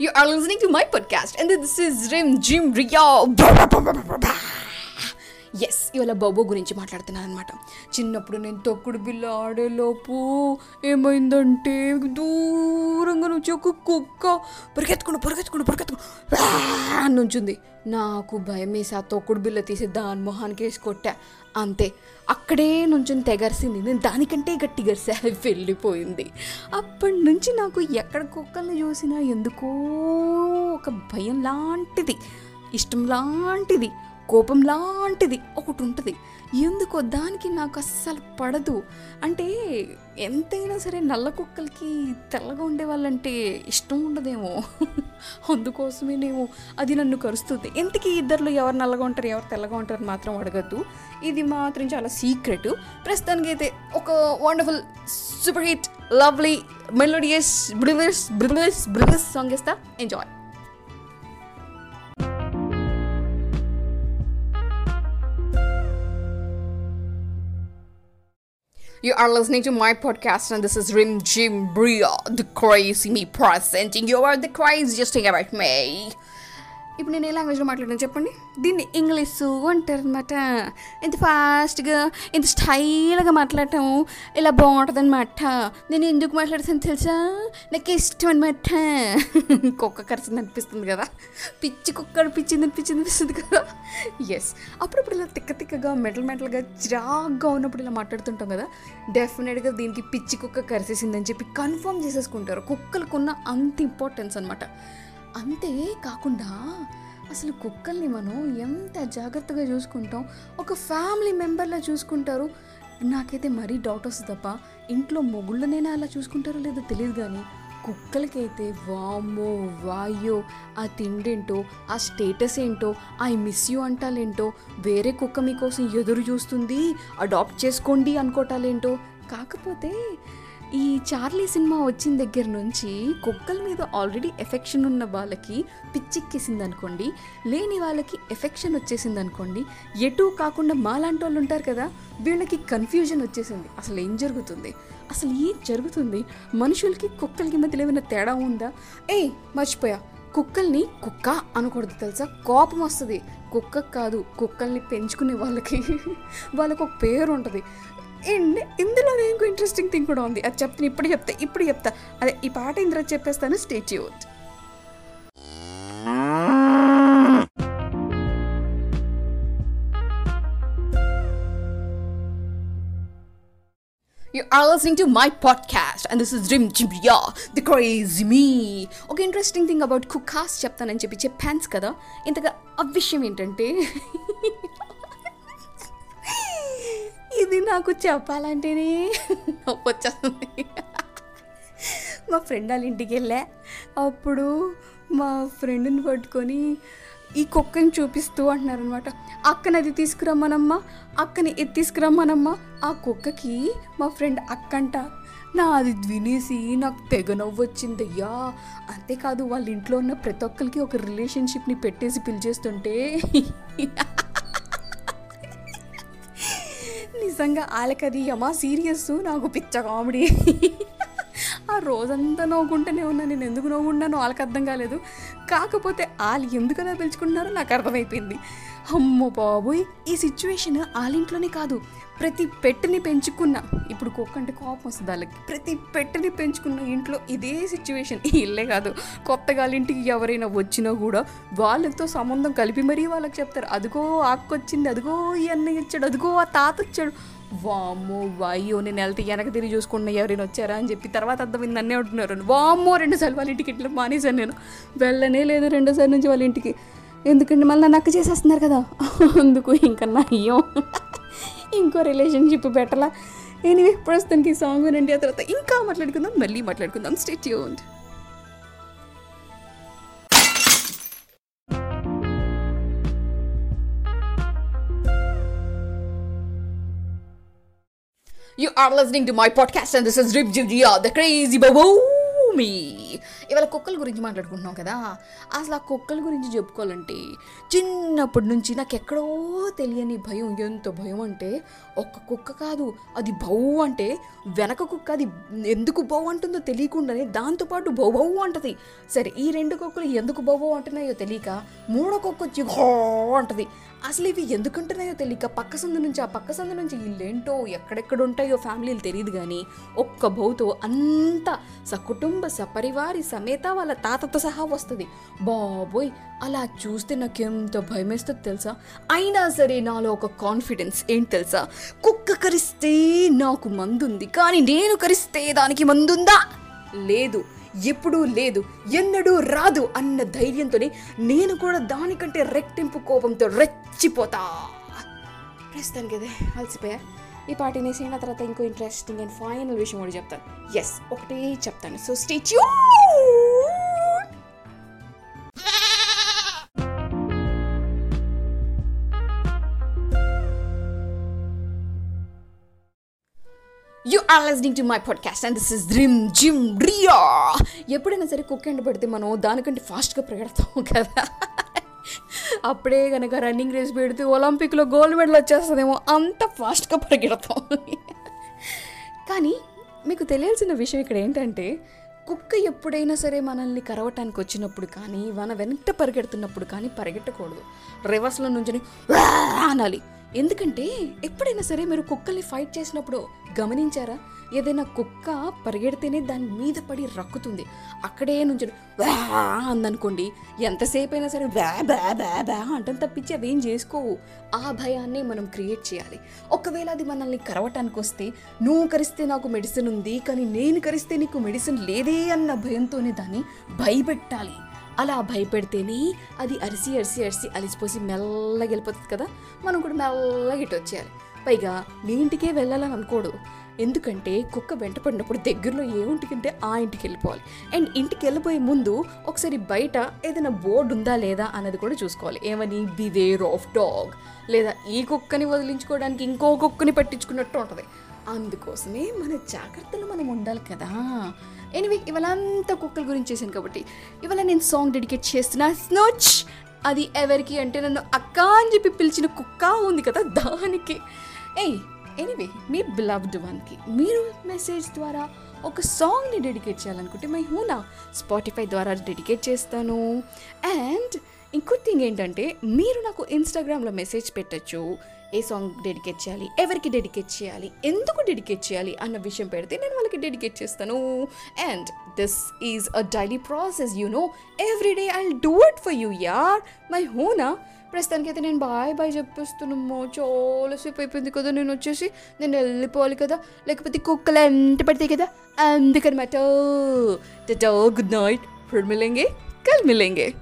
You are listening to my podcast, and this is Rim Jim Rio. Yes ఇవాళ బాబో గురించి మాట్లాడుతున్నాను అనమాట చిన్నప్పుడు నేను తొక్కుడు బిల్ల ఆడేలోపు ఏమైందంటే దూ నుంచి ఒక కుక్క పరిగెత్తుకుని పరిగెత్తుకుని పరిగెత్తుకుని నుంచుంది. నాకు భయం వేసి ఆ తొక్కుడు బిల్ల తీసి దాని మొహానికి వేసి కొట్టా. అంతే. అక్కడే నుంచుని తెగరిసింది. నేను దానికంటే గట్టి గరిసే అది వెళ్ళిపోయింది. అప్పటి నుంచి నాకు ఎక్కడ కుక్కల్ని చూసినా ఎందుకో ఒక భయం లాంటిది. ఇష్టం లాంటిది. కోపం లాంటిది ఒకటి ఉంటుంది. ఎందుకో దానికి నాకు అస్సలు పడదు. అంటే ఎంతైనా సరే నల్ల కుక్కలకి తెల్లగా ఉండే వాళ్ళంటే ఇష్టం ఉండదేమో. అందుకోసమేనేమో అది నన్ను కరుస్తుంది. ఎందుకు ఇద్దరిలో ఎవరు నల్లగా ఉంటారు ఎవరు తెల్లగా ఉంటారు మాత్రం అడగద్దు. ఇది మాత్రం చాలా సీక్రెట్. ప్రస్తుతానికి అయితే ఒక wonderful super hit lovely melodious brilliant brilliant brilliant song ఇస్తా enjoy. You are listening to my podcast, and this is Rim Jim Bria, the crazy me presenting you are the craziest thing about me. ఇప్పుడు నేను ఏ లాంగ్వేజ్లో మాట్లాడాను చెప్పండి? దీన్ని English అంటారు అనమాట ఇంత ఫాస్ట్గా ఇంత స్టైల్గా మాట్లాడటం ఇలా బాగుంటుందన్నమాట. నేను ఎందుకు మాట్లాడుతాను తెలుసా? నాకు ఇష్టం అనమాట కుక్క కరిచింది అనిపిస్తుంది కదా. పిచ్చి కుక్క పిచ్చింది అనిపించింది అనిపిస్తుంది కదా. ఎస్ అప్పుడప్పుడు ఇలా తిక్క తిక్కగా మెటల్ మెటల్గా చిరాగ్గా ఉన్నప్పుడు ఇలా మాట్లాడుతుంటాం కదా. డెఫినెట్గా దీనికి పిచ్చి కుక్క కరిసేసిందని చెప్పి కన్ఫర్మ్ చేసేసుకుంటారు. కుక్కలకున్న అంత ఇంపార్టెన్స్ అనమాట అంతే కాకుండా అసలు కుక్కల్ని మనం ఎంత జాగ్రత్తగా చూసుకుంటాం? ఒక ఫ్యామిలీ మెంబర్లా చూసుకుంటారు. నాకైతే మరీ డౌట్ వస్తుంది తప్ప ఇంట్లో మొగుళ్ళనైనా అలా చూసుకుంటారో లేదో తెలియదు కానీ కుక్కలకైతే వామ్మో వాయో ఆ తిండేంటో ఆ స్టేటస్ ఏంటో ఐ మిస్ యూ అంటాలేంటో వేరే కుక్క మీకోసం ఎదురు చూస్తుంది అడాప్ట్ చేసుకోండి అనుకోవటాలేంటో కాకపోతే ఈ చార్లీ సినిమా వచ్చిన దగ్గర నుంచి కుక్కల మీద ఆల్రెడీ ఎఫెక్షన్ ఉన్న వాళ్ళకి పిచ్చెక్కేసింది అనుకోండి లేని వాళ్ళకి ఎఫెక్షన్ వచ్చేసింది అనుకోండి ఎటు కాకుండా మాలాంటి వాళ్ళు ఉంటారు కదా వీళ్ళకి కన్ఫ్యూజన్ వచ్చేసింది. అసలు ఏం జరుగుతుంది? అసలు ఏం జరుగుతుంది? మనుషులకి కుక్కలకి మధ్యలో ఏమైనా తేడా ఉందా? ఏ మర్చిపోయా. కుక్కల్ని కుక్క అనకూడదు తెలుసా? కోపం వస్తుంది. కుక్క కాదు కుక్కల్ని పెంచుకునే వాళ్ళకి. వాళ్ళకు ఒక పేరు ఉంటుంది. అండ్ ఇందులో ఇంకో ఇంట్రెస్టింగ్ థింగ్ కూడా ఉంది. అది చెప్తాను ఇప్పుడు చెప్తా ఇప్పుడు చెప్తా. అదే ఈ పాట ఇందులో చెప్పేస్తాను stay tuned You are listening to my podcast, and this is Rim Jimbriya, the crazy me. ఒక ఇంట్రెస్టింగ్ థింగ్ అబౌట్ కుక్కాస్ చెప్తానని చెప్పి చెప్పాన్స్ కదా. ఇంతగా ఆ విషయం ఏంటంటే ఇది నాకు చెప్పాలంటేనే నొప్పి వచ్చేస్తుంది మా ఫ్రెండ్ వాళ్ళ ఇంటికి వెళ్ళా. అప్పుడు మా ఫ్రెండ్ని పట్టుకొని ఈ కుక్కని చూపిస్తూ అంటున్నారనమాట అక్కని అది తీసుకురమ్మనమ్మా అక్కని ఇది తీసుకురమ్మనమ్మా. ఆ కుక్కకి మా ఫ్రెండ్ అక్కంట నా అది వినేసి నాకు తెగ నవ్వు వచ్చిందయ్యా అంతేకాదు వాళ్ళ ఇంట్లో ఉన్న ప్రతి ఒక్కరికి ఒక రిలేషన్షిప్ని పెట్టేసి పిలిచేస్తుంటే నిజంగా వాళ్ళకది అమ్మా సీరియస్? నాకు పిచ్చ కామెడీ. ఆ రోజంతా నవ్వుకుంటూనే ఉన్నాను నేను ఎందుకు నవ్వుకున్నానో వాళ్ళకి అర్థం కాలేదు. కాకపోతే వాళ్ళు ఎందుకలా పిలుచుకుంటున్నారో నాకు అర్థమైపోయింది. అమ్మో బాబోయ్ ఈ సిచ్యువేషన్ వాళ్ళింట్లోనే కాదు. ప్రతి పెట్టని పెంచుకున్న ఇప్పుడు కుక్క అంటే కోపం వస్తుంది వాళ్ళకి. ప్రతి పెట్టని పెంచుకున్న ఇంట్లో ఇదే సిచ్యువేషన్ ఇల్లే కాదు. కొత్తగా వాళ్ళ ఇంటికి ఎవరైనా వచ్చినా కూడా వాళ్ళతో సంబంధం కలిపి మరీ వాళ్ళకి చెప్తారు. అదిగో ఆక్కొచ్చింది అదిగో ఈ అన్నయ్య ఇచ్చాడు అదిగో ఆ తాత వచ్చాడు. వామ్మో వాయ్యో నేను వెళ్తే వెనక తిరిగి చూసుకున్నా ఎవరైనా వచ్చారా అని చెప్పి తర్వాత అర్థమైంది అన్నీ ఉంటున్నారు. వామ్మో రెండుసార్లు వాళ్ళ ఇంటికి ఇట్లా మానేశాను నేను. వెళ్ళనే లేదు రెండోసారి నుంచి వాళ్ళ ఇంటికి. ఎందుకంటే మళ్ళీ నాకు చేసేస్తున్నారు కదా? అందుకు ఇంకా అయ్యో ఇంకో రిలేషన్షిప్ పెట్టలా? ఎనీవే ప్రస్తుతానికి సాంగ్ వినండి ఆ తర్వాత ఇంకా మాట్లాడుకుందాం మళ్ళీ మాట్లాడుకుందాం. Stay tuned You are listening to my podcast, and this is Rip Julia, the crazy babu. మీ ఇవాళ కుక్కల గురించి మాట్లాడుకుంటున్నాం కదా. అసలు ఆ కుక్కల గురించి చెప్పుకోవాలంటే చిన్నప్పటి నుంచి నాకు ఎక్కడో తెలియని భయం ఎంత భయం అంటే ఒక్క కుక్క కాదు అది బౌ అంటే వెనక కుక్క అది ఎందుకు బౌ అంటుందో తెలియకుండానే దాంతోపాటు బౌ బౌ అంటది. సరే ఈ రెండు కుక్కలు ఎందుకు బౌ బౌ అంటున్నాయో తెలియక మూడో కుక్క వచ్చి హో అంటది. అసలు ఇవి ఎందుకుంటున్నాయో తెలియక పక్క సందు నుంచి ఆ పక్క సందు నుంచి వీళ్ళేంటో ఎక్కడెక్కడ ఉంటాయో ఫ్యామిలీలు తెలియదు కానీ ఒక్క బౌతో అంత సకుటుంబ సపరివారి సమేత వాళ్ళ తాతతో సహా వస్తుంది. బాబోయ్! అలా చూస్తే నాకు ఎంత భయమేస్తుంది తెలుసా? అయినా సరే నాలో ఒక కాన్ఫిడెన్స్ ఏంటి తెలుసా? కుక్క కరిస్తే నాకు మందుంది కానీ నేను కరిస్తే దానికి మందుందా? లేదు. ఎప్పుడూ లేదు ఎన్నడూ రాదు అన్న ధైర్యంతోనే నేను కూడా దానికంటే రెట్టింపు కోపంతో రెచ్చిపోతా. ప్రస్తుతానికి అదే అలసిపోయా. ఈ పాట నేసిన తర్వాత ఇంకో ఇంట్రెస్టింగ్ అండ్ ఫైనల్ విషయం కూడా చెప్తాను. ఎస్ ఒకటే చెప్తాను. So stay tuned you are listening to my podcast and this is dream జిమ్ రియా ఎప్పుడైనా సరే కుక్ ఎండ పడితే మనం దానికంటే ఫాస్ట్గా పరిగెడతాం కదా. అప్పుడే కనుక రన్నింగ్ రేస్ పెడితే ఒలింపిక్లో గోల్డ్ మెడల్ వచ్చేస్తుందేమో అంత ఫాస్ట్గా పరిగెడతాం. కానీ మీకు తెలియాల్సిన విషయం ఇక్కడ ఏంటంటే కుక్క ఎప్పుడైనా సరే మనల్ని కరవటానికి వచ్చినప్పుడు కానీ మన వెంట పరిగెడుతున్నప్పుడు కానీ పరిగెట్టకూడదు. రివర్స్లో నుంచి అనాలి. ఎందుకంటే ఎప్పుడైనా సరే మీరు కుక్కల్ని ఫైట్ చేసినప్పుడు గమనించారా? ఏదైనా కుక్క పరిగెడితేనే దాని మీద పడి రక్కుతుంది. అక్కడే నుంచి వ్యా అందనుకోండి ఎంతసేపు అయినా సరే వ్యా బ్యా బ్యా బ్యా అంటే తప్పించి అవేం చేసుకోవు. ఆ భయాన్ని మనం క్రియేట్ చేయాలి. ఒకవేళ అది మనల్ని కరవటానికి వస్తే నువ్వు కరిస్తే నాకు మెడిసిన్ ఉంది కానీ నేను కరిస్తే నీకు మెడిసిన్ లేదే అన్న భయంతోనే దాన్ని భయపెట్టాలి. అలా భయపెడితేనే అది అరిసి అరిసి అరిసి అలిసిపోసి మెల్లగా వెళ్ళిపోతుంది కదా. మనం కూడా మెల్లగా ఇటు వచ్చేయాలి. పైగా మీ ఇంటికే వెళ్ళాలని అనుకోడు. ఎందుకంటే కుక్క వెంటపడినప్పుడు దగ్గరలో ఏ ఇంటికంటే ఆ ఇంటికి వెళ్ళిపోవాలి. అండ్ ఇంటికి వెళ్ళిపోయే ముందు ఒకసారి బయట ఏదైనా బోర్డు ఉందా లేదా అన్నది కూడా చూసుకోవాలి. ఏమని? బిదేర్ ఆఫ్ డాగ్ లేదా ఈ కుక్కని వదిలించుకోవడానికి ఇంకో కుక్కని పట్టించుకున్నట్టు ఉంటుంది. అందుకోసమే మన జాగ్రత్తలు మనం ఉండాలి కదా. ఎనివే ఇవాళ అంతా కుక్కల గురించి చేశాను కాబట్టి ఇవాళ నేను సాంగ్ డెడికేట్ చేస్తున్నా. స్నోచ్ అది ఎవరికి అంటే నన్ను అక్క అని చెప్పి పిలిచిన కుక్క ఉంది కదా దానికి. ఏయ్ ఎనీవే మీ బిలవ్డ్ వన్కి మీరు మెసేజ్ ద్వారా ఒక సాంగ్ని డెడికేట్ చేయాలనుకుంటే మై హూనా స్పాటిఫై ద్వారా డెడికేట్ చేస్తాను. అండ్ ఇంకో థింగ్ ఏంటంటే మీరు నాకు ఇన్స్టాగ్రామ్లో మెసేజ్ పెట్టచ్చు. ఏ సాంగ్ డెడికేట్ చేయాలి? ఎవరికి డెడికేట్ చేయాలి? ఎందుకు డెడికేట్ చేయాలి? అన్న విషయం పెడితే నేను వాళ్ళకి డెడికేట్ చేస్తాను. And this is a daily process you know every day I do it for you యార్ మై హోనా ప్రస్తుతానికైతే నేను బాయ్ బాయ్ చెప్పేస్తున్నాము చాలాసేపు అయిపోయింది కదా నేను వచ్చేసి. నేను వెళ్ళిపోవాలి కదా. లేకపోతే కుక్కలు ఎంత పడతాయి కదా అందుకనమాట. గుడ్ నైట్ ఫుడ్ మిలింగే కల్ మిలింగే